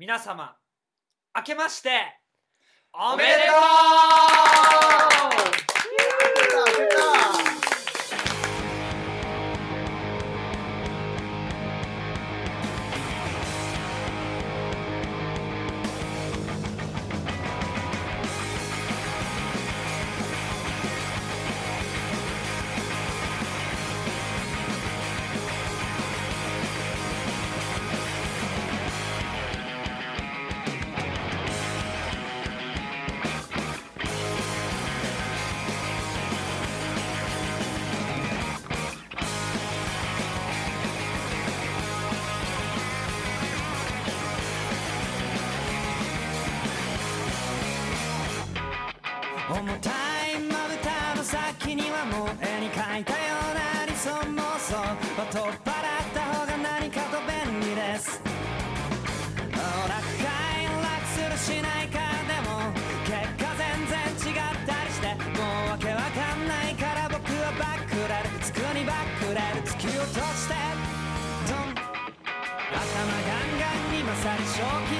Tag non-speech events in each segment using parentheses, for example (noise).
皆様明けましておおめでとう。想妄想を取っ払った方が何かと便利です。お楽かい楽するしないかでも結果全然違ったりしてもうわけわかんないから僕はバックレる。机にバックレる。突き落としてドン。頭ガンガンに勝り正気。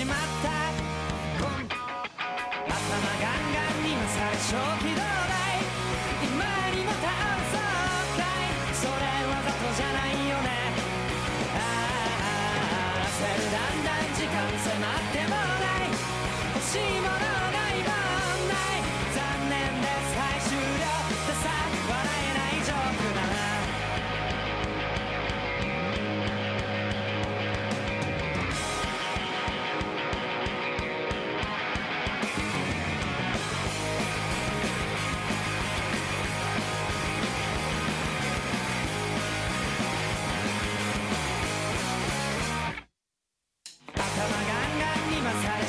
しまった。頭ガンガンに勝る正気道来今にも倒そうかい。それわざとじゃないよね。ああ焦る。だんだん時間迫ってもない。欲しいもの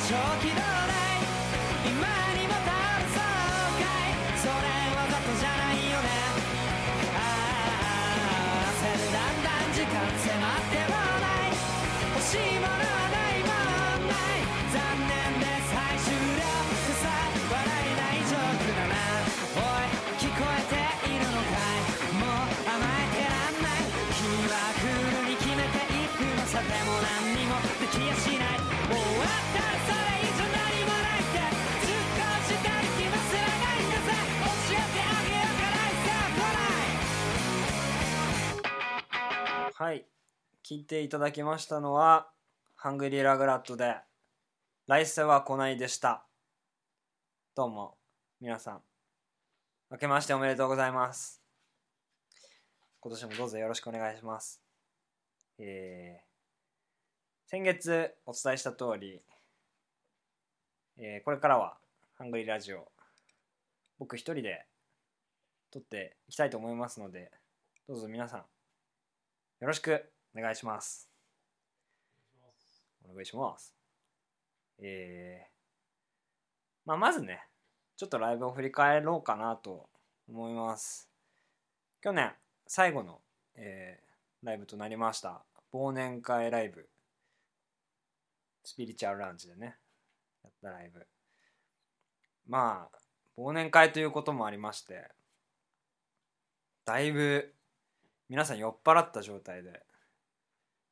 ンに勝聞いていただきましたのはハングリーラグラットで来世は来ないでした。どうも皆さん明けましておめでとうございます。今年もどうぞよろしくお願いします。えー先月お伝えした通り、えーこれからはハングリーラジオ僕一人で撮っていきたいと思いますのでどうぞ皆さんよろしくお願いします。お願いします。えー、まあまずね、ちょっとライブを振り返ろうかなと思います。去年最後の、えーライブとなりました忘年会ライブスピリチュアルラウンジでねやったライブまあ忘年会ということもありましてだいぶ皆さん酔っ払った状態で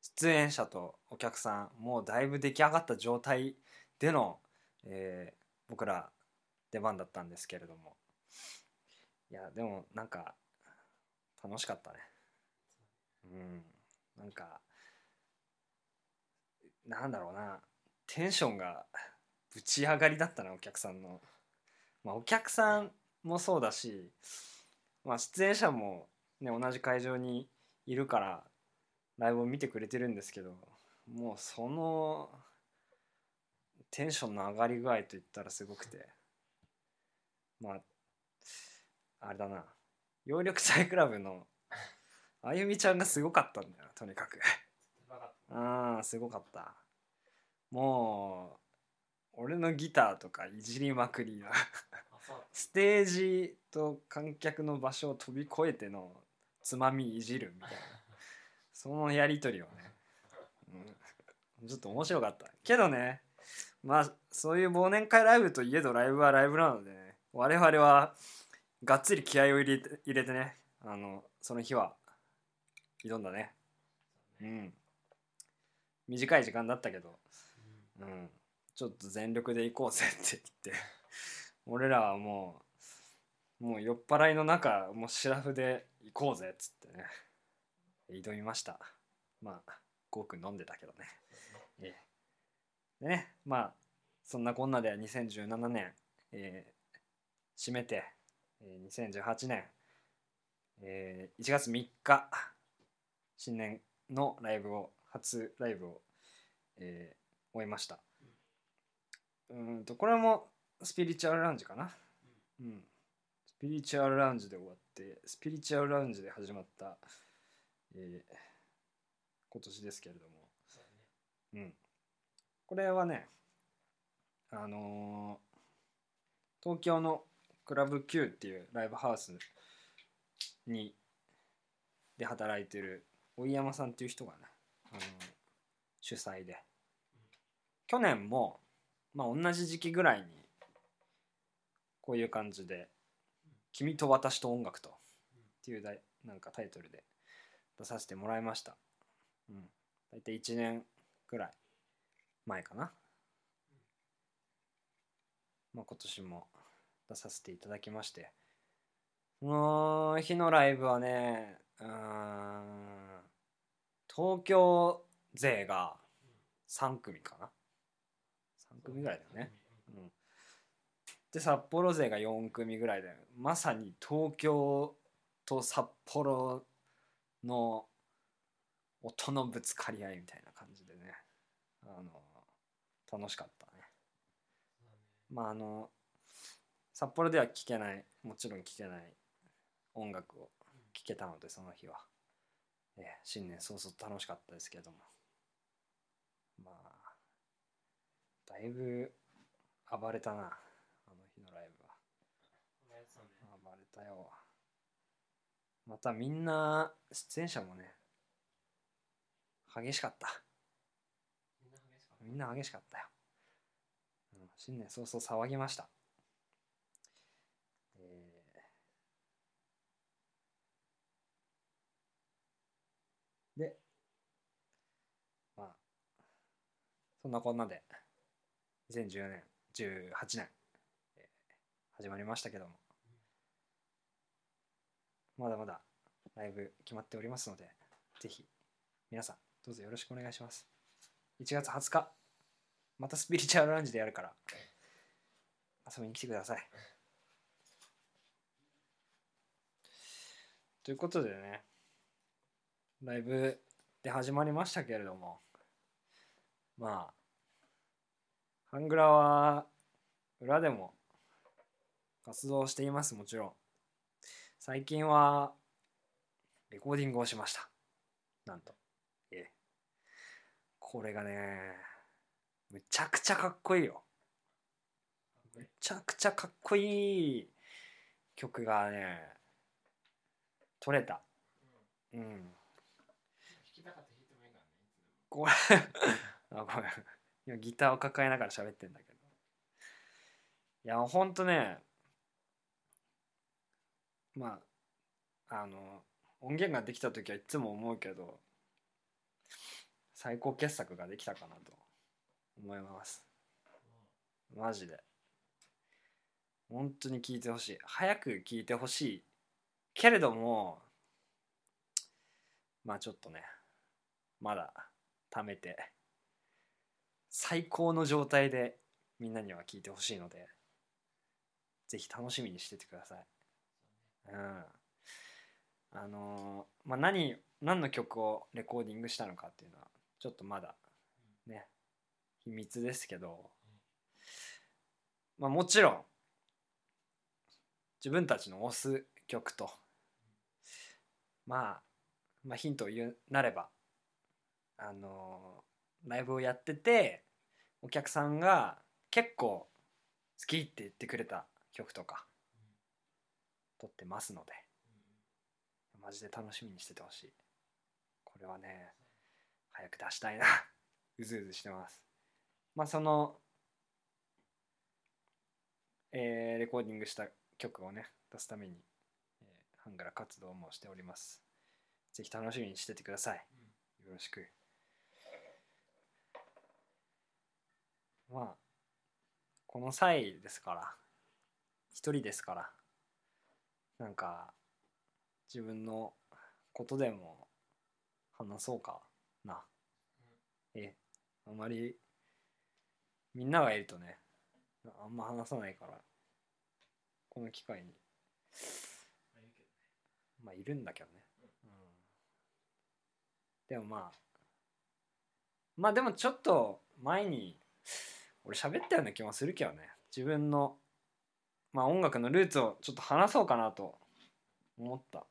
出演者とお客さんもうだいぶ出来上がった状態での、えー僕ら出番だったんですけれども。いやでもなんか楽しかったね。うん。なんかなんだろうな。テンションがぶち上がりだったなお客さんの。まあお客さんもそうだし、まあ、出演者もね同じ会場にいるからライブを見てくれてるんですけどもうそのテンションの上がり具合といったらすごくて。まああれだな。葉緑体クラブのあゆみちゃんがすごかったんだよとにかく。うんすごかった。もう俺のギターとかいじりまくりなステージと観客の場所を飛び越えてのつまみいじるみたいなそのやり取りをね、うん、ちょっと面白かった。けどねまあそういう忘年会ライブといえどライブはライブなのでね我々はがっつり気合を入れて入れてねあのその日は挑んだね。うん。短い時間だったけどうん。ちょっと全力で行こうぜって言って俺らはもうもう酔っ払いの中もうシラフで行こうぜっつってね。挑みました。まあごく飲んでたけどね。ええ。でねまあそんなこんなで2017年、えー締めて、えー2018年、えー1月3日新年のライブを初ライブを、えー終えました。うーんとこれもスピリチュアルラウンジかな。うん。スピリチュアルラウンジで終わってスピリチュアルラウンジで始まった、えー今年ですけれども。うん。これはねあのー東京のクラブ Q っていうライブハウスにで働いてる追山さんっていう人がね、あのー主催で。去年も、まあ、同じ時期ぐらいにこういう感じで「君と私と音楽と」っていうなんかタイトルで出させてもらいました、うん、大体1年ぐらい前かな、まあ、今年も出させていただきまして。その日のライブはねうん東京勢が3組かな。3組ぐらいだよね、うん、で札幌勢が4組ぐらいでまさに東京と札幌の音のぶつかり合いみたいな感じでね。あの楽しかったね。まああの札幌では聴けないもちろん聴けない音楽を聴けたのでその日は、ええ新年早々楽しかったですけども。まあだいぶ暴れたなあの日のライブは。暴れたよまたみんな出演者もね激しかった。みんな激しかったよ、うん、新年早々騒ぎました。えーでまあそんなこんなで2010年18年、えー始まりましたけども。まだまだライブ決まっておりますのでぜひ皆さんどうぞよろしくお願いします。1月20日またスピリチュアルランジでやるから遊びに来てください。ということでねライブで始まりましたけれどもまあハングラは裏でも活動していますもちろん。最近はレコーディングをしました。なんと。えこれがねむちゃくちゃかっこいいよ。むちゃくちゃかっこいい曲がね取れた。うん。これ (laughs) あごめん。今ギターを抱えながら喋ってんだけど。いやほんとねまああの音源ができた時はいつも思うけど最高傑作ができたかなと思います。マジで。本当に聞いてほしい。早く聞いてほしいけれどもまあちょっとねまだ貯めて最高の状態でみんなには聞いてほしいのでぜひ楽しみにしててください。うん。あのーまあ何何の曲をレコーディングしたのかっていうのはちょっとまだね秘密ですけど。まあもちろん自分たちの推す曲とまあまあヒントを言うなればあのライブをやっててお客さんが結構好きって言ってくれた曲とか。撮ってますのでマジで楽しみにしててほしい。これはね早く出したいな。(laughs) うずうずしてます。まあそのえーレコーディングした曲をね出すために、えーハンガラ活動もしております。ぜひ楽しみにしててください。よろしく。まあこの際ですから一人ですからなんか自分のことでも話そうかな。えあんまりみんながいるとねあんま話さないからこの機会に。まあいるんだけどね、うん、でもまあまあでもちょっと前に俺喋ったような気もするけどね。自分のまあ音楽のルーツをちょっと話そうかなと思った。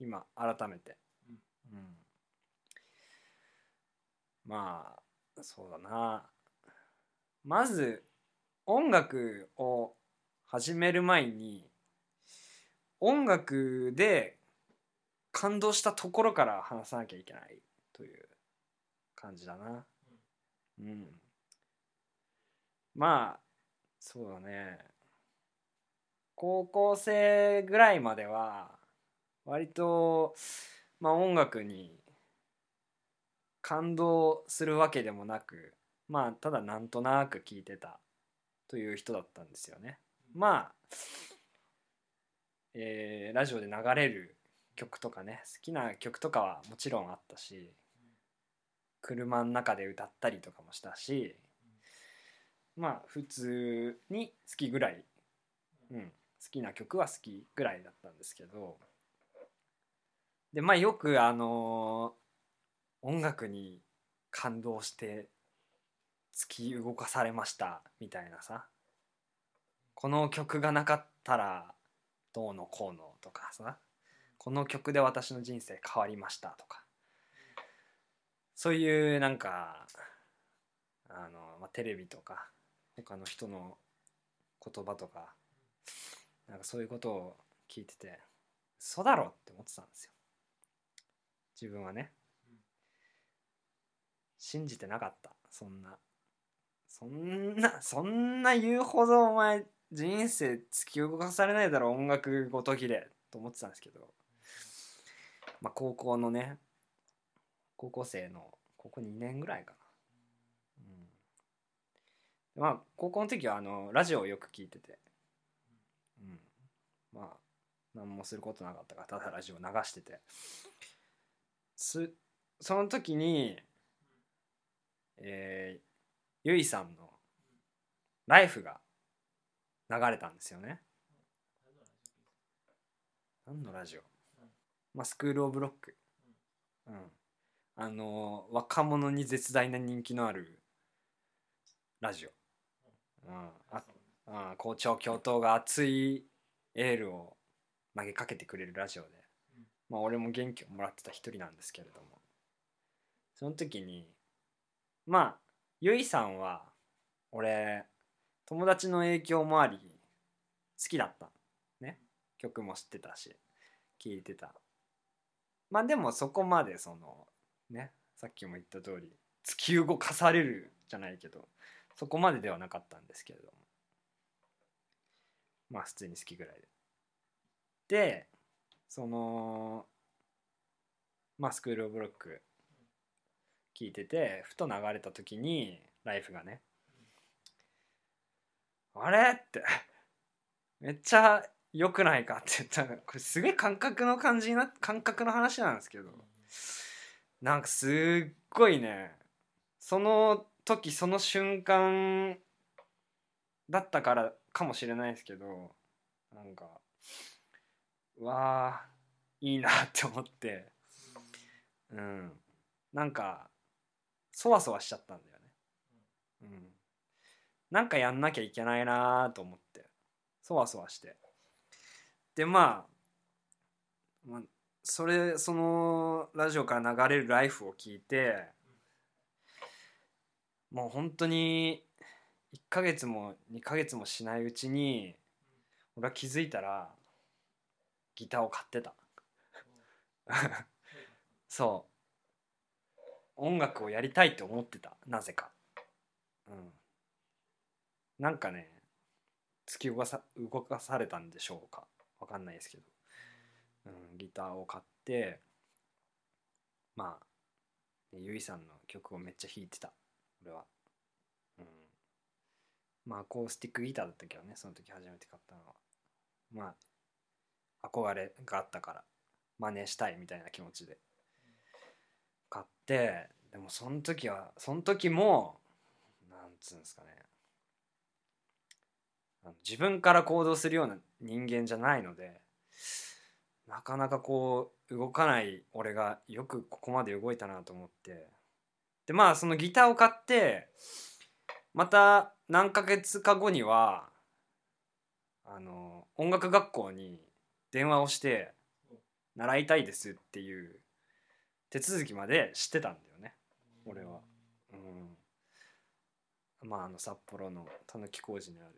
今改めて。うん。まあそうだな。まず音楽を始める前に音楽で感動したところから話さなきゃいけないという感じだな。うん。まあそうだね高校生ぐらいまでは割とまあ音楽に感動するわけでもなくまあただなんとなく聴いてたという人だったんですよね。まあ、えーラジオで流れる曲とかね好きな曲とかはもちろんあったし車の中で歌ったりとかもしたしまあ普通に好きぐらい、うん、好きな曲は好きぐらいだったんですけどでまあよくあの音楽に感動して突き動かされましたみたいなさ。この曲がなかったらどうのこうのとかさ。この曲で私の人生変わりましたとか。そういうなんかあの、まあ、テレビとか他の人の言葉とかなんかそういうことを聞いてて嘘だろって思ってたんですよ。自分はね。信じてなかった。そんな。そんなそんな言うほどお前人生突き動かされないだろ音楽ごときで。と思ってたんですけど。まあ高校のね高校生の高校2年ぐらいかな。うん。まあ高校の時はあのラジオをよく聞いてて。まあ何もすることなかったからただラジオ流してて。すその時にえーゆいさんの「ライフが流れたんですよね。何のラジオ？まあスクール・オブ・ロック。うん。あの若者に絶大な人気のあるラジオ。うん。ああ校長教頭が熱いエールを投げかけてくれるラジオでまあ俺も元気をもらってた一人なんですけれども。その時にまあゆいさんは俺友達の影響もあり好きだった。ね。曲も知ってたし聴いてた。まあでもそこまでそのねさっきも言った通り突き動かされるじゃないけどそこまでではなかったんですけれどもまあ普通に好きぐらいででそのまあスクール・オブ・ロック聞いててふと流れた時にライフがね「あれ?」って「めっちゃ良くないか?」って言ったらこれすげえ感覚の感じな感覚の話なんですけどなんかすっごいねその時その瞬間だったからかもしれないですけどなんかうわーいいなって思ってうん。なんかそわそわしちゃったんだよね。うん、なんかやんなきゃいけないなと思ってそわそわして。でまあ、まあ、それそのラジオから流れる「ライフを聞いてもう本当に1ヶ月も2ヶ月もしないうちに俺は気づいたらギターを買ってた。(laughs) そう。音楽をやりたいって思ってた。なぜか。うん。なんかね突き動かさ動かされたんでしょうか。わかんないですけど、うん、ギターを買ってまあゆいさんの曲をめっちゃ弾いてた。俺は。まあアコースティックギターだったけどねその時初めて買ったのは。まあ憧れがあったから真似したいみたいな気持ちで。買ってでもその時はその時もなんつうんですかね。自分から行動するような人間じゃないのでなかなかこう動かない俺がよくここまで動いたなと思って。でまあそのギターを買ってまた何ヶ月か後にはあの音楽学校に電話をして習いたいですっていう手続きまで知ってたんだよね俺は。うん、まああの札幌のたぬき工事にある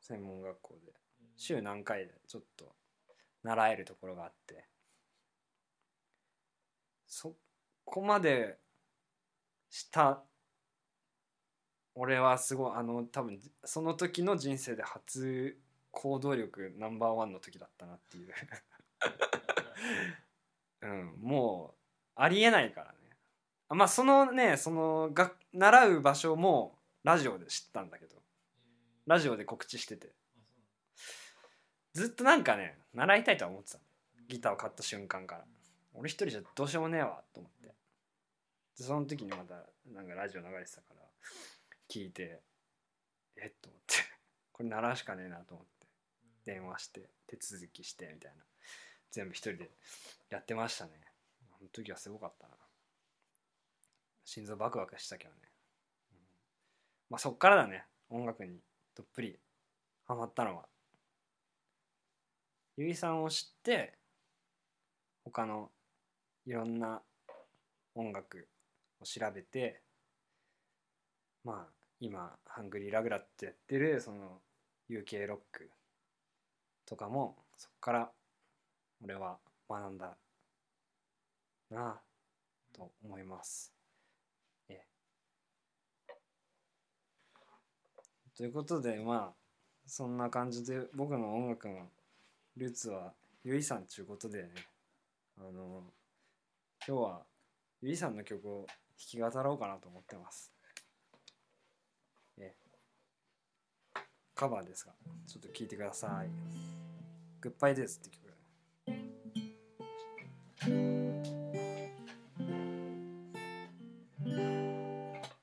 専門学校で週何回でちょっと習えるところがあってそこまでした俺はすごいあの多分その時の人生で初行動力ナンバーワンの時だったなっていう。(laughs) うんもうありえないからね。あまあそのねそのが習う場所もラジオで知ったんだけど。ラジオで告知してて。ずっとなんかね習いたいとは思ってたの。ギターを買った瞬間から。俺一人じゃどうしようもねえわと思って。でその時にまたなんかラジオ流れてたから聞いてえ？っと思って。(laughs) これ習うしかねえなと思って。電話して手続きしてみたいな。全部一人でやってましたね。あの時はすごかったな。心臓バクバクしたけどね、まあそっからだね。音楽にどっぷりハマったのは。ゆいさんを知って他のいろんな音楽を調べてまあ今ハングリーラグラってやってるその UK ロックとかもそっから俺は学んだなあと思います。ええということでまあそんな感じで僕の音楽のルーツはゆいさんちゅうことでねあの今日はゆいさんの曲を弾き語ろうかなと思ってます。ええカバーですがちょっと聴いてください。グッバイですって曲。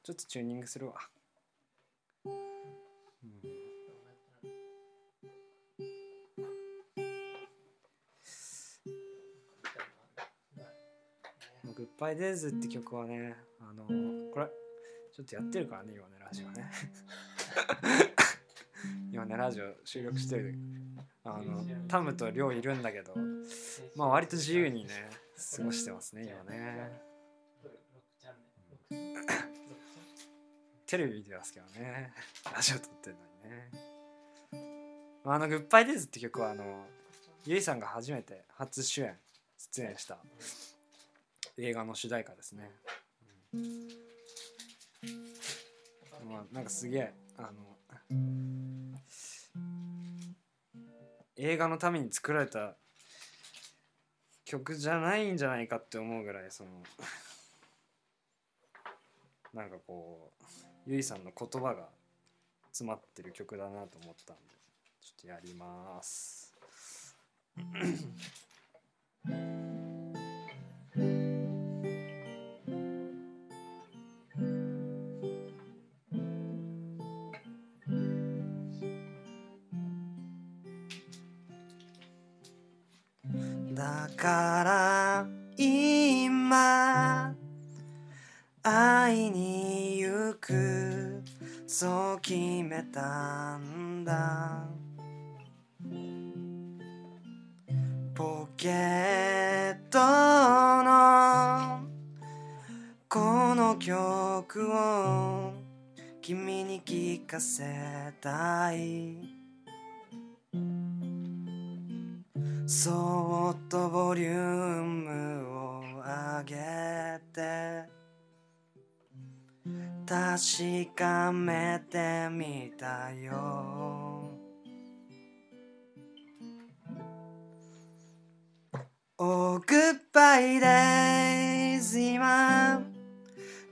ちょっとチューニングするわ。うんグッバイデイズって曲はね、あのこれ、ちょっとやってるからね、今ね、ラジオね。今ね、ラジオ収録してる。あの、タムとリョウいるんだけど、まあ割と自由にね、過ごしてますね、今ね。テレビ見てますけどね。ラジオ撮ってるのにね。まああの、グッバイデイズって曲は、あの、ゆいさんが初めて初主演、出演した映画の主題歌ですね。うんまあ、なんかすげえ、あの、映画のために作られた曲じゃないんじゃないかって思うぐらい、その、なんかこう、ゆいさんの言葉が詰まってる曲だなと思ったんで、ちょっとやります。上げて。確かめてみたよ。Oh goodbye days 今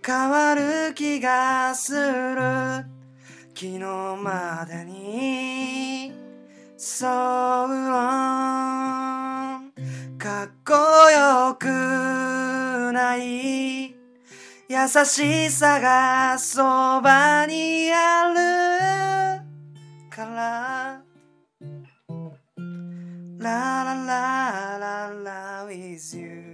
変わる気がする。昨日までに So long かっこよくない。優しさがそばにある。から。ラララララ with you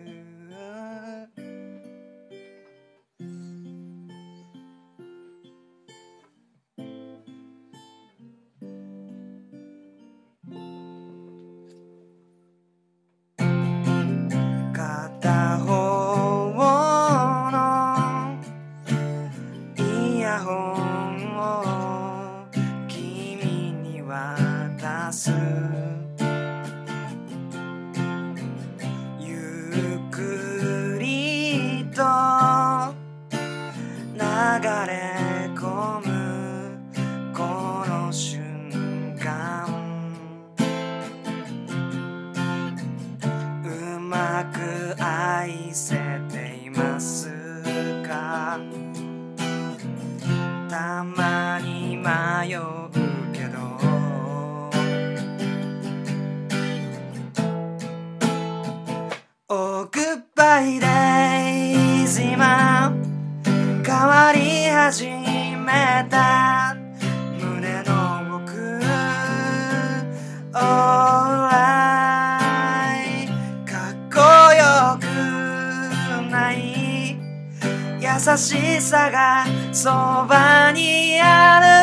しさがそばにある。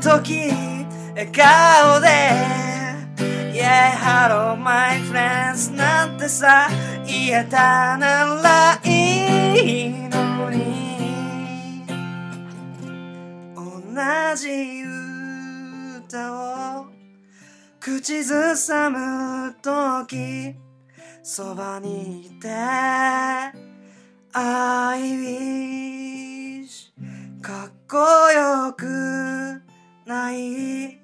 時笑顔で Yeah, hello my friends なんてさ言えたならいいのに同じ歌を口ずさむ時そばにいて I wish かっこよく。ない。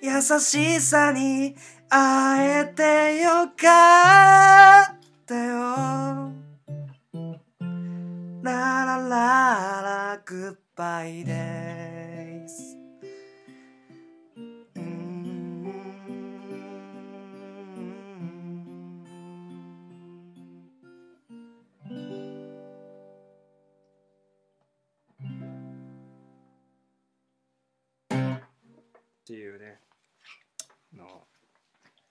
優しさに会えてよかったよ。ララララグッバイです。っていうねの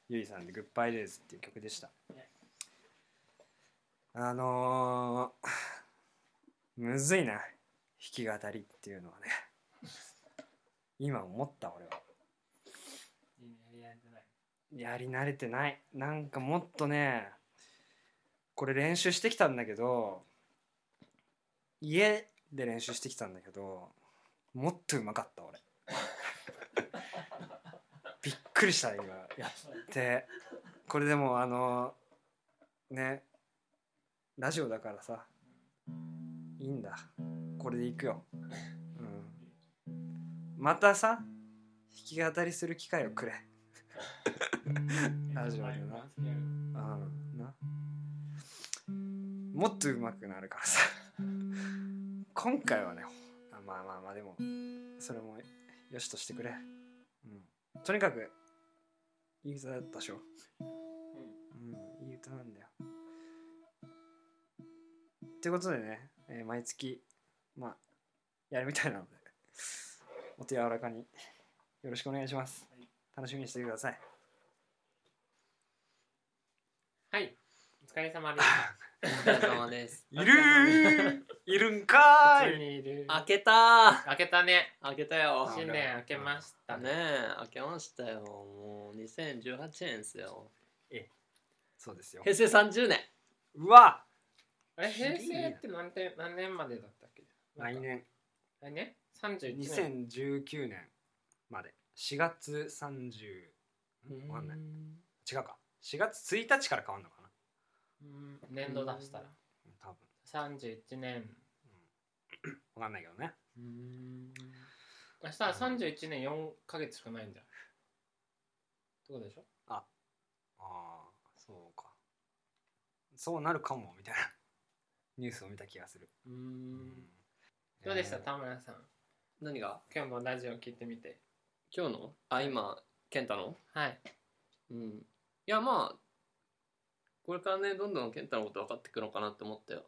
ゆいさんで「グッバイデイズ」っていう曲でした。あのー、むずいな弾き語りっていうのはね。今思った俺は。やり慣れてない。なんかもっとねこれ練習してきたんだけど家で練習してきたんだけどもっとうまかった俺 (laughs) びっくりした今やって。これでもあのねラジオだからさ。いいんだ。これでいくよ、うん、またさ弾き語りする機会をくれ。(laughs) ラジオでな。うん。なもっと上手くなるからさ。今回はねあまあまあまあでもそれもよしとしてくれ、うん、とにかくいい歌だったでしょ、うん、いい歌なんだよ。ってことでね、えー毎月まあやるみたいなので (laughs) お手柔らかによろしくお願いします。楽しみにしてください。はいれ様です。お疲れ様です。(laughs) いるー。いるんかここーいにいる。開けた開けたね。開けたよ。新年明けましたね。え、開けましたよ。もう2018年ですよ。そうですよ。平成30年。うわ。あれ平成って何年何年までだったっけ？来年。来年 ?31 年。2019年まで。4月30わかんない。違うか。4月1日から変わるのか年度出したら。うん。多分。31年。わかんないけどね。うん。明日は31年4ヶ月しかないんじゃん。ってことでしょ？あ。あそうか。そうなるかもみたいな。(laughs) ニュースを見た気がする。ううん。どうでした？えー。田村さん。何が？今日のラジオ聞いてみて。今日の？あ、今、健太の？はい。うん。いや、まあ、これからね、どんどん健太のこと分かってくのかなって思ったよ。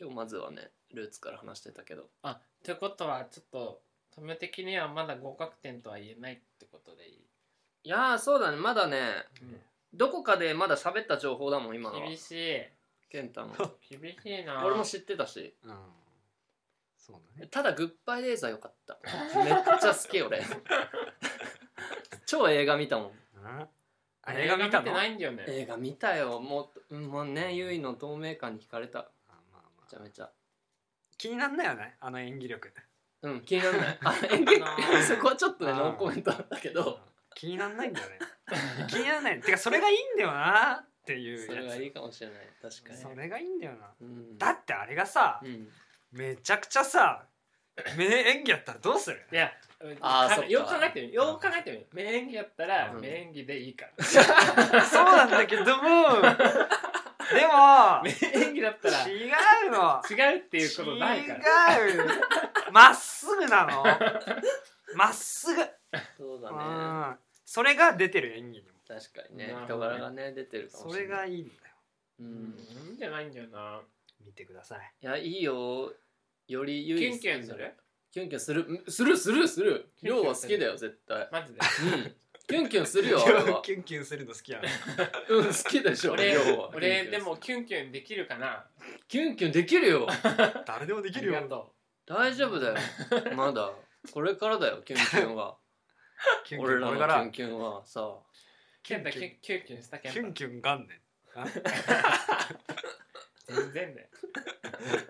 今日まずはね、ルーツから話してたけど。あということはちょっとトム的にはまだ合格点とは言えないってことでいい、いやー、そうだね。まだね、うんどこかでまだ喋った情報だもん、今のは。厳しい健太の。(laughs) 厳しいな俺も知ってたし。うんそうだねただグッバイレーザーよかっためっちゃ好き俺 (laughs) 超映画見たもんうんあ映映画見たの？画見てないんだよね。映画見たよ。もううんもうねゆいの透明感に惹かれた。めあまあまあちゃめちゃ。気になんないよね？あの演技力。うん気にならない。(laughs) あ演技そこはちょっとねノーコメントだったけど。気になんないんだよね。気にならない。てかそれがいいんだよな。っていうやつ。それがいいかもしれない。確かに。それがいいんだよな。うん。だってあれがさうん。めちゃくちゃさ名演技やったらどうする？いやあーそっか。よく考えてみよく考えてみ名演技やったらうん。名演技でいいから。(laughs) そうなんだけどもでも名演技だったら違うの。違うっていうことないから。違う。まっすぐなの。まっすぐ、そうだうねん。それが出てる演技にも。確かにねなるほど人柄がね出てるかもそれしれない。がいいんだよ。ううんんいいんじゃないんだよな。見てください。いやいいよよりゆいキュンキュンする？キュンキュンする？んするするする。キュンキュン量は好きだよ絶対。マジで？うん。(laughs) キュンキュンするよあれは。キュンキュンするの好きやな。(laughs) うん好きでしょ俺量は。俺キュンキュンでもキュンキュンできるかな？キュンキュンできるよ。(laughs) 誰でもできあるよ。りがと大丈夫だよ。まだ。これからだよキュンキュンは。キュンキュン俺らのキこれから。ュンキュンは。さうケンタキュンキュン。キュンしたケンタ。キュンキュン元年あ？全然ねはい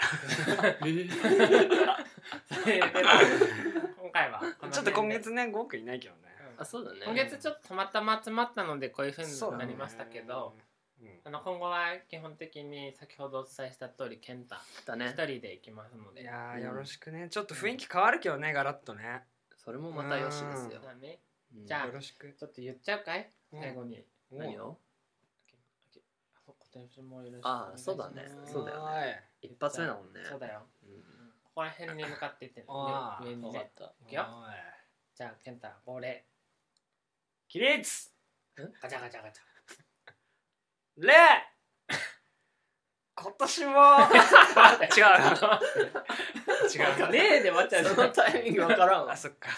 それでは今回はこのちょっと今月ね5億いないけどね。あそうだね。今月ちょっとたまたま集まったのでこういうふうになりましたけど、うんあの今後は基本的に先ほどお伝えした通りケンタだね一人で行きますので。いやよろしくね。ちょっと雰囲気変わるけどねガラッとね。それもまたよしですよ。だね。うん。じゃあよろしく。ちょっと言っちゃうかい？うん。最後に、何を？今年もよろしくあーそうだね。そうだよね。一発目だもんね。そうだよ。うん。ここら辺に向かってっておー上上にね。分かった。いくよ。おい。じゃあケンタ号令起立。ガチャガチャガチャ。礼今年も。(laughs) 違う違う例で終わっちゃうそのタイミングわからんわ。あそっか。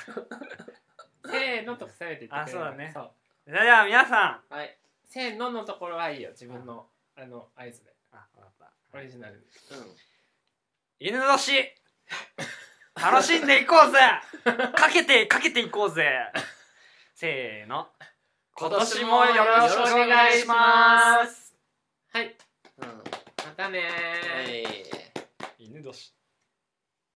せーのとせめて言ってくれるあそうだね。そう。それでは皆さん。はい。せーののところはいいよ自分のあの合図で。あわかった。オリジナル。でうん。犬年楽しんでいこうぜ。かけてかけていこうぜ。せーの。今年もよろしくお願いします。はい。うん。またねー。はい。犬年